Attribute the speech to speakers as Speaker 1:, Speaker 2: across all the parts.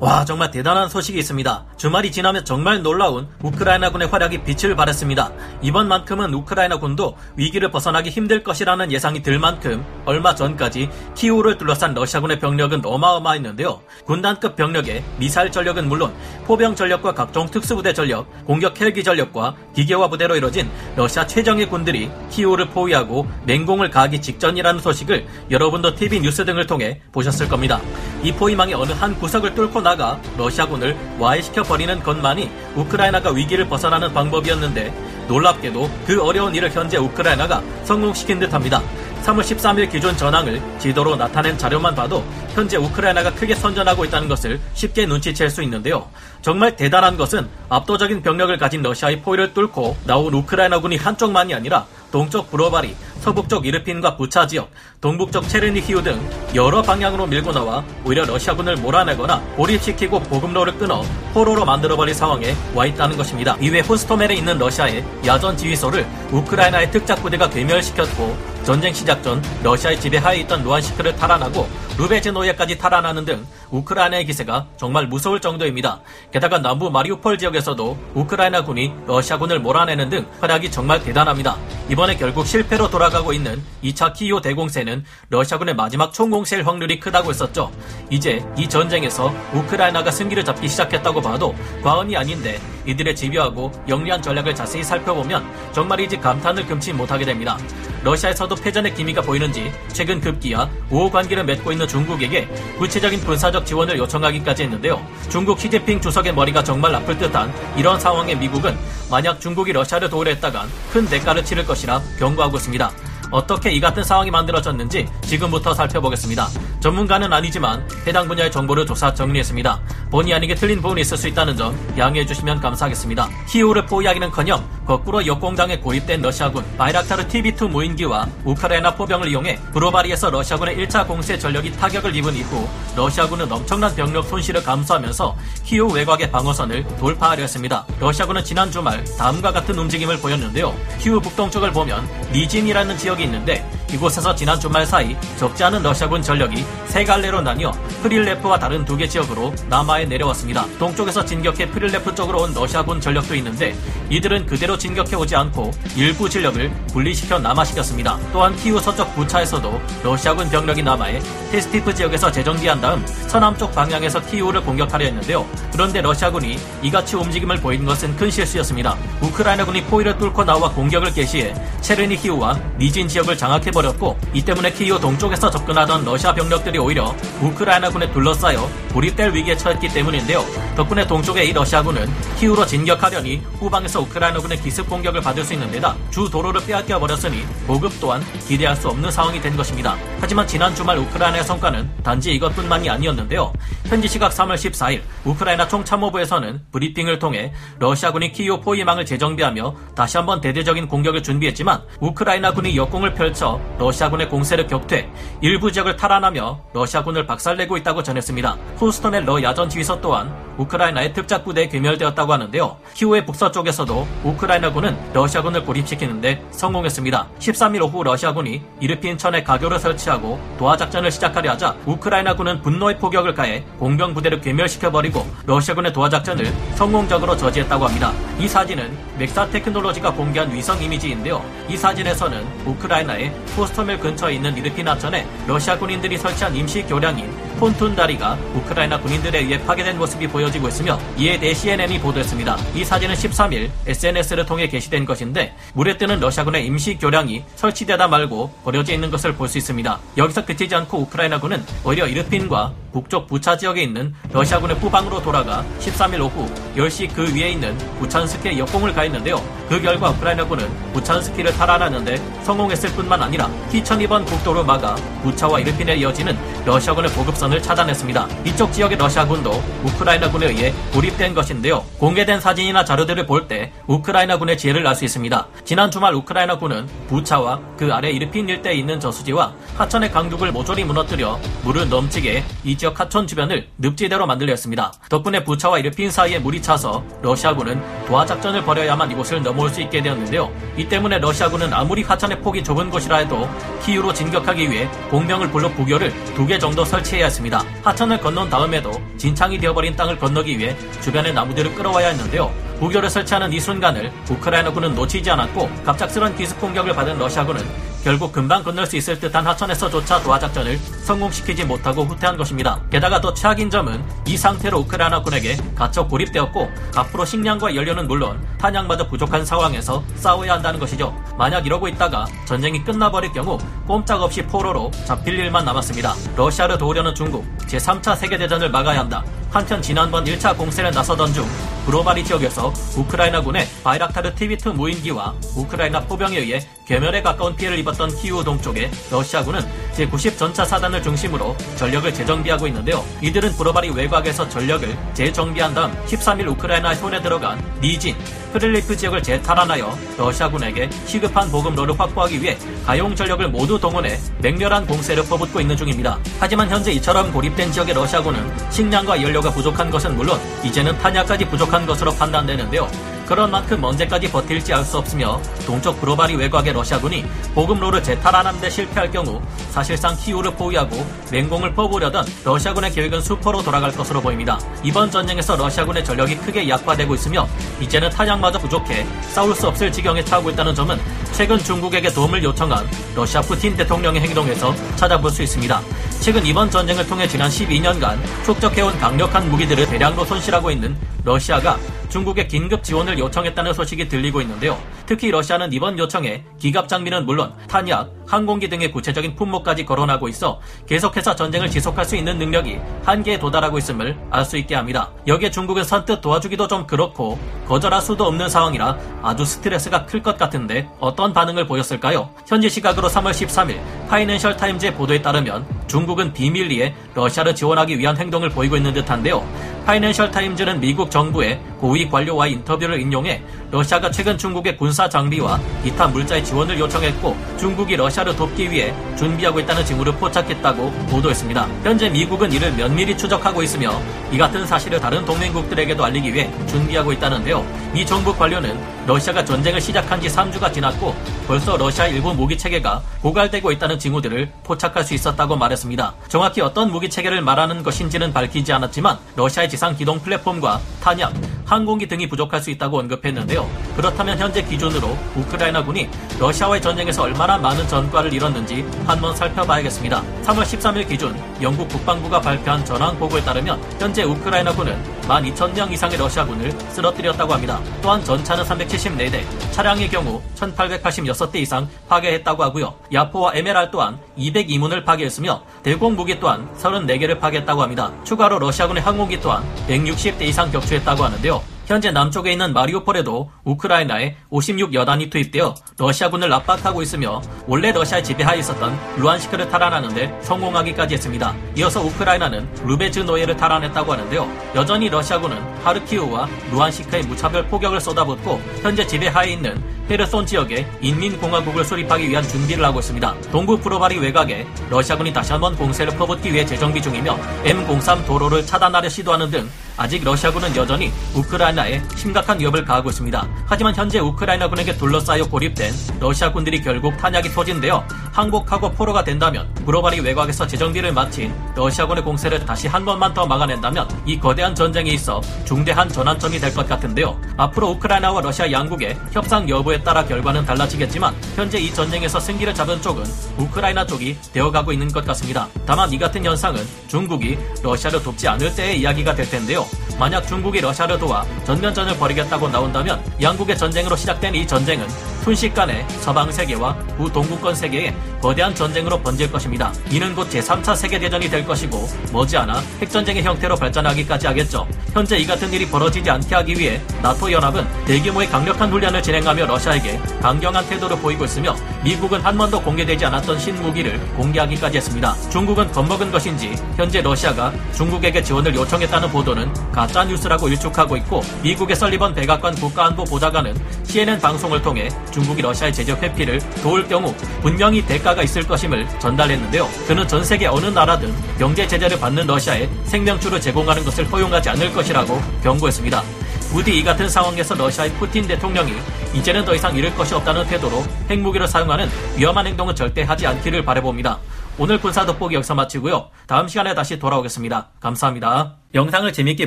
Speaker 1: 와, 정말 대단한 소식이 있습니다. 주말이 지나면 정말 놀라운 우크라이나군의 활약이 빛을 발했습니다. 이번만큼은 우크라이나군도 위기를 벗어나기 힘들 것이라는 예상이 들 만큼 얼마 전까지 키우를 둘러싼 러시아군의 병력은 어마어마했는데요. 군단급 병력의 미사일 전력은 물론 포병 전력과 각종 특수부대 전력, 공격 헬기 전력과 기계화 부대로 이뤄진 러시아 최정예 군들이 키우를 포위하고 맹공을 가하기 직전이라는 소식을 여러분도 TV 뉴스 등을 통해 보셨을 겁니다. 이 포위망의 어느 한 구석을 뚫고 나가 러시아군을 와해시켜 버리는 것만이 우크라이나가 위기를 벗어나는 방법이었는데 놀랍게도 그 어려운 일을 현재 우크라이나가 성공시킨 듯합니다. 3월 13일 기존 전황을 지도로 나타낸 자료만 봐도 현재 우크라이나가 크게 선전하고 있다는 것을 쉽게 눈치챌 수 있는데요. 정말 대단한 것은 압도적인 병력을 가진 러시아의 포위를 뚫고 나온 우크라이나군이 한쪽만이 아니라 동쪽 브로바리, 서북쪽 이르핀과 부차 지역, 동북쪽 체르니히우 등 여러 방향으로 밀고 나와 오히려 러시아군을 몰아내거나 고립시키고 보급로를 끊어 포로로 만들어버릴 상황에 와 있다는 것입니다. 이외 호스토멜에 있는 러시아의 야전 지휘소를 우크라이나의 특작 부대가 괴멸시켰고 전쟁 시작 전 러시아의 지배하에 있던 루안시크를 탈환하고 루베즈노예까지 탈환하는 등 우크라이나의 기세가 정말 무서울 정도입니다. 게다가 남부 마리우폴 지역에서도 우크라이나 군이 러시아군을 몰아내는 등 활약이 정말 대단합니다. 이번에 결국 실패로 돌아가 고 있는 2차 키이오 대공세는 러시아군의 마지막 총공세일 확률이 크다고 했었죠. 이제 이 전쟁에서 우크라이나가 승기를 잡기 시작했다고 봐도 과언이 아닌데 이들의 집요하고 영리한 전략을 자세히 살펴보면 정말이지 감탄을 금치 못하게 됩니다. 러시아에서도 패전의 기미가 보이는지 최근 급기야 우호 관계를 맺고 있는 중국에게 구체적인 군사적 지원을 요청하기까지 했는데요. 중국 시진핑 주석의 머리가 정말 아플 듯한 이런 상황에 미국은 만약 중국이 러시아를 도우려 했다간 큰 대가를 치를 것이라 경고하고 있습니다. 어떻게 이 같은 상황이 만들어졌는지 지금부터 살펴보겠습니다. 전문가는 아니지만 해당 분야의 정보를 조사 정리했습니다. 본의 아니게 틀린 부분이 있을 수 있다는 점 양해해 주시면 감사하겠습니다. 키우를 포위하기는커녕 거꾸로 역공장에 고립된 러시아군 바이락타르 TB2 무인기와 우크라이나 포병을 이용해 브로바리에서 러시아군의 1차 공세 전력이 타격을 입은 이후 러시아군은 엄청난 병력 손실을 감수하면서 키우 외곽의 방어선을 돌파하려 했습니다. 러시아군은 지난 주말 다음과 같은 움직임을 보였는데요. 키우 북동쪽을 보면 리진이라는 지역이 있는데 이곳에서 지난 주말 사이 적지 않은 러시아군 전력이 세 갈래로 나뉘어 프릴레프와 다른 두 개 지역으로 남하에 내려왔습니다. 동쪽에서 진격해 프릴레프 쪽으로 온 러시아군 전력도 있는데 이들은 그대로 진격해 오지 않고 일부 전력을 분리시켜 남하시켰습니다. 또한 키우 서쪽 부차에서도 러시아군 병력이 남하해 테스티프 지역에서 재정비한 다음 서남쪽 방향에서 키우를 공격하려 했는데요. 그런데 러시아군이 이같이 움직임을 보인 것은 큰 실수였습니다. 우크라이나군이 포위를 뚫고 나와 공격을 개시해 체르니히우와 니진 지역을 장악해버렸 고 이 때문에 키이오 동쪽에서 접근하던 러시아 병력들이 오히려 우크라이나군에 둘러싸여 고립될 위기에 처했기 때문인데요. 덕분에 동쪽의 이 러시아군은 키우로 진격하려니 후방에서 우크라이나군의 기습 공격을 받을 수 있는 데다 주 도로를 빼앗겨 버렸으니 보급 또한 기대할 수 없는 상황이 된 것입니다. 하지만 지난 주말 우크라이나의 성과는 단지 이것뿐만이 아니었는데요. 현지 시각 3월 14일 우크라이나 총참모부에서는 브리핑을 통해 러시아군이 키이오 포위망을 재정비하며 다시 한번 대대적인 공격을 준비했지만 우크라이나군이 역공을 펼쳐 러시아군의 공세를 격퇴, 일부 지역을 탈환하며 러시아군을 박살내고 있다고 전했습니다. 호스토멜의 러 야전 지휘소 또한 우크라이나의 특작 부대에 괴멸되었다고 하는데요. 키우의 북서쪽에서도 우크라이나군은 러시아군을 고립시키는데 성공했습니다. 13일 오후 러시아군이 이르핀천에 가교를 설치하고 도하 작전을 시작하려 하자 우크라이나군은 분노의 포격을 가해 공병 부대를 괴멸시켜버리고 러시아군의 도하 작전을 성공적으로 저지했다고 합니다. 이 사진은 맥사 테크놀로지가 공개한 위성 이미지인데요. 이 사진에서는 우크라이나의 포스터멜 근처에 있는 이르핀 하천에 러시아 군인들이 설치한 임시 교량인 폰툰 다리가 우크라이나 군인들에 의해 파괴된 모습이 보여지고 있으며 이에 대해 CNN이 보도했습니다. 이 사진은 13일 SNS를 통해 게시된 것인데 물에 뜨는 러시아군의 임시 교량이 설치되다 말고 버려져 있는 것을 볼 수 있습니다. 여기서 그치지 않고 우크라이나군은 오히려 이르핀과 북쪽 부차 지역에 있는 러시아군의 후방으로 돌아가 13일 오후 10시 그 위에 있는 부찬스키에 역공을 가했는데요. 그 결과 우크라이나군은 부찬스키를 탈환하는데 성공했을 뿐만 아니라 T-12번 국도로 막아 부차와 이르핀에 이어지는 러시아군의 보급 선을 차단했습니다. 이쪽 지역의 러시아군도 우크라이나군에 의해 고립된 것인데요. 공개된 사진이나 자료들을 볼 때 우크라이나군의 지혜를 알 수 있습니다. 지난 주말 우크라이나군은 부차와 그 아래 이르핀 일대에 있는 저수지와 하천의 강둑을 모조리 무너뜨려 물을 넘치게 이 지역 하천 주변을 늪지대로 만들려 했습니다. 덕분에 부차와 이르핀 사이에 물이 차서 러시아군은 도하 작전을 벌여야만 이곳을 넘어올 수 있게 되었는데요. 이 때문에 러시아군은 아무리 하천의 폭이 좁은 곳이라 해도 키유로 진격하기 위해 공병을 불러 부교를 두 개 정도 설치해야 했습니다. 하천을 건넌 다음에도 진창이 되어버린 땅을 건너기 위해 주변의 나무들을 끌어와야 했는데요. 부교를 설치하는 이 순간을 우크라이나군은 놓치지 않았고 갑작스런 기습 공격을 받은 러시아군은 결국 금방 건널 수 있을 듯한 하천에서조차 도하작전을 성공시키지 못하고 후퇴한 것입니다. 게다가 더 최악인 점은 이 상태로 우크라이나군에게 갇혀 고립되었고 앞으로 식량과 연료는 물론 탄약마저 부족한 상황에서 싸워야 한다는 것이죠. 만약 이러고 있다가 전쟁이 끝나버릴 경우 꼼짝없이 포로로 잡힐 일만 남았습니다. 러시아를 도우려는 중국 제3차 세계대전을 막아야 한다. 한편 지난번 1차 공세를 나서던 중 브로바리 지역에서 우크라이나군의 바이락타르 TB2 무인기와 우크라이나 포병에 의해 괴멸에 가까운 피해를 입었던 키우 동쪽에 러시아군은 제90 전차 사단을 중심으로 전력을 재정비하고 있는데요. 이들은 브로바리 외곽에서 전력을 재정비한 다음 13일 우크라이나 손에 들어간 니진, 프릴리프 지역을 재탈환하여 러시아군에게 시급한 보급로를 확보하기 위해 가용 전력을 모두 동원해 맹렬한 공세를 퍼붓고 있는 중입니다. 하지만 현재 이처럼 고립된 지역의 러시아군은 식량과 연료가 부족한 것은 물론 이제는 탄약까지 부족한 것으로 판단되는데요. 그런 만큼 언제까지 버틸지 알 수 없으며 동쪽 브로바리 외곽의 러시아군이 보급로를 재탈환하는 데 실패할 경우 사실상 키우를 포위하고 맹공을 퍼부려던 러시아군의 계획은 수포로 돌아갈 것으로 보입니다. 이번 전쟁에서 러시아군의 전력이 크게 약화되고 있으며 이제는 탄약마저 부족해 싸울 수 없을 지경에 처하고 있다는 점은 최근 중국에게 도움을 요청한 러시아 푸틴 대통령의 행동에서 찾아볼 수 있습니다. 최근 이번 전쟁을 통해 지난 12년간 축적해온 강력한 무기들을 대량으로 손실하고 있는 러시아가 중국에 긴급 지원을 요청했다는 소식이 들리고 있는데요. 특히 러시아는 이번 요청에 기갑 장비는 물론 탄약, 항공기 등의 구체적인 품목까지 거론하고 있어 계속해서 전쟁을 지속할 수 있는 능력이 한계에 도달하고 있음을 알 수 있게 합니다. 여기에 중국은 선뜻 도와주기도 좀 그렇고 거절할 수도 없는 상황이라 아주 스트레스가 클 것 같은데 어떤 반응을 보였을까요? 현지 시각으로 3월 13일 파이낸셜 타임즈의 보도에 따르면 중국은 비밀리에 러시아를 지원하기 위한 행동을 보이고 있는 듯한데요. 파이낸셜 타임즈는 미국 정부의 고위 관료와의 인터뷰를 인용해 러시아가 최근 중국의 군사 장비와 기타 물자의 지원을 요청했고 중국이 러시아를 돕기 위해 준비하고 있다는 징후를 포착했다고 보도했습니다. 현재 미국은 이를 면밀히 추적하고 있으며 이 같은 사실을 다른 동맹국들에게도 알리기 위해 준비하고 있다는데요. 미 정부 관료는 러시아가 전쟁을 시작한 지 3주가 지났고 벌써 러시아 일부 무기 체계가 고갈되고 있다는 징후들을 포착할 수 있었다고 말했습니다. 정확히 어떤 무기 체계를 말하는 것인지는 밝히지 않았지만 러시아의 지상 기동 플랫폼과 탄약, 항공기 등이 부족할 수 있다고 언급했는데요. 그렇다면 현재 기준으로 우크라이나군이 러시아와의 전쟁에서 얼마나 많은 전과를 잃었는지 한번 살펴봐야겠습니다. 3월 13일 기준 영국 국방부가 발표한 전황 보고에 따르면 현재 우크라이나군은 12,000명 이상의 러시아군을 쓰러뜨렸다고 합니다. 또한 전차는 374대, 차량의 경우 1,886대 이상 파괴했다고 하고요. 야포와 에메랄 또한 202문을 파괴했으며 대공 무기 또한 34개를 파괴했다고 합니다. 추가로 러시아군의 항공기 또한 160대 이상 격추했다고 하는데요. 현재 남쪽에 있는 마리오폴에도 우크라이나에 56여단이 투입되어 러시아군을 압박하고 있으며 원래 러시아의 지배하에 있었던 루안시크를 탈환하는데 성공하기까지 했습니다. 이어서 우크라이나는 루베즈노예를 탈환했다고 하는데요. 여전히 러시아군은 하르키우와 루한스크에 무차별 포격을 쏟아붓고 현재 지배하에 있는 헤르손 지역에 인민공화국을 수립하기 위한 준비를 하고 있습니다. 동부 브로바리 외곽에 러시아군이 다시 한번 공세를 퍼붓기 위해 재정비 중이며 M03 도로를 차단하려 시도하는 등 아직 러시아군은 여전히 우크라이나에 심각한 위협을 가하고 있습니다. 하지만 현재 우크라이나군에게 둘러싸여 고립된 러시아군들이 결국 탄약이 터진데요. 항복하고 포로가 된다면 브로바리 외곽에서 재정비를 마친 러시아군의 공세를 다시 한 번만 더 막아낸다면 이 거대한 전쟁에 있어 중대한 전환점이 될 것 같은데요. 앞으로 우크라이나와 러시아 양국의 협상 여부에 따라 결과는 달라지겠지만 현재 이 전쟁에서 승기를 잡은 쪽은 우크라이나 쪽이 되어가고 있는 것 같습니다. 다만 이 같은 현상은 중국이 러시아를 돕지 않을 때의 이야기가 될 텐데요. 만약 중국이 러시아를 도와 전면전을 벌이겠다고 나온다면 양국의 전쟁으로 시작된 이 전쟁은 순식간에 서방 세계와 부동구권 세계에 거대한 전쟁으로 번질 것입니다. 이는 곧 제3차 세계대전이 될 것이고 머지않아 핵전쟁의 형태로 발전하기까지 하겠죠. 현재 이 같은 일이 벌어지지 않게 하기 위해 나토 연합은 대규모의 강력한 훈련을 진행하며 러시아에게 강경한 태도를 보이고 있으며 미국은 한 번도 공개되지 않았던 신무기를 공개하기까지 했습니다. 중국은 겁먹은 것인지 현재 러시아가 중국에게 지원을 요청했다는 보도는 가짜 뉴스라고 일축하고 있고 미국의 설리번 백악관 국가안보 보좌관은 CNN 방송을 통해 중국이 러시아의 제재 회피를 도울 경우 분명히 대가가 있을 것임을 전달했는데요. 그는 전 세계 어느 나라든 경제 제재를 받는 러시아에 생명줄을 제공하는 것을 허용하지 않을 것이라고 경고했습니다. 부디 이 같은 상황에서 러시아의 푸틴 대통령이 이제는 더 이상 잃을 것이 없다는 태도로 핵무기를 사용하는 위험한 행동은 절대 하지 않기를 바라봅니다. 오늘 군사 돋보기 여기서 마치고요. 다음 시간에 다시 돌아오겠습니다. 감사합니다. 영상을 재밌게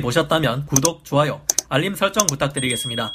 Speaker 1: 보셨다면 구독, 좋아요, 알림 설정 부탁드리겠습니다.